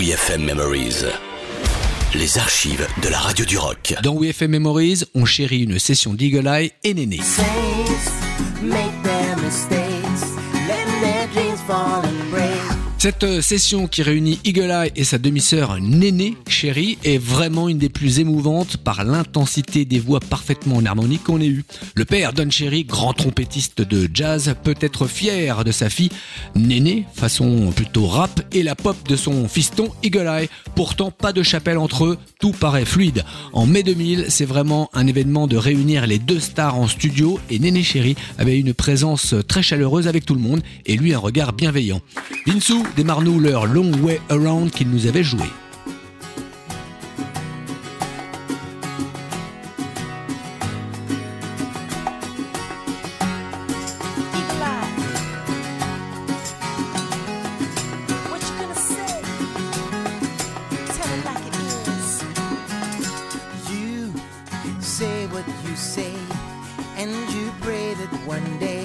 WeFM Memories. Les archives de la radio du rock. Dans WeFM Memories, on chérit une session d'Eagle Eye et Néné. Saints make their mistakes, letting their dreams fall and break. Cette euh, session qui réunit Eagle Eye et sa demi-sœur Néné, chérie, est vraiment une des plus émouvantes par l'intensité des voix parfaitement en harmonie qu'on ait eu. Le père Don Cherry, grand trompettiste de jazz, peut être fier de sa fille Néné, façon plutôt rap, et la pop de son fiston Eagle Eye. Pourtant, pas de chapelle entre eux, tout paraît fluide. En mai 2000, c'est vraiment un événement de réunir les deux stars en studio et Néné Chéri avait une présence très chaleureuse avec tout le monde et lui un regard bienveillant. Vinsou démarre-nous leur Long Way Around qu'il nous avait joué. Say? What you say, and you pray that one day.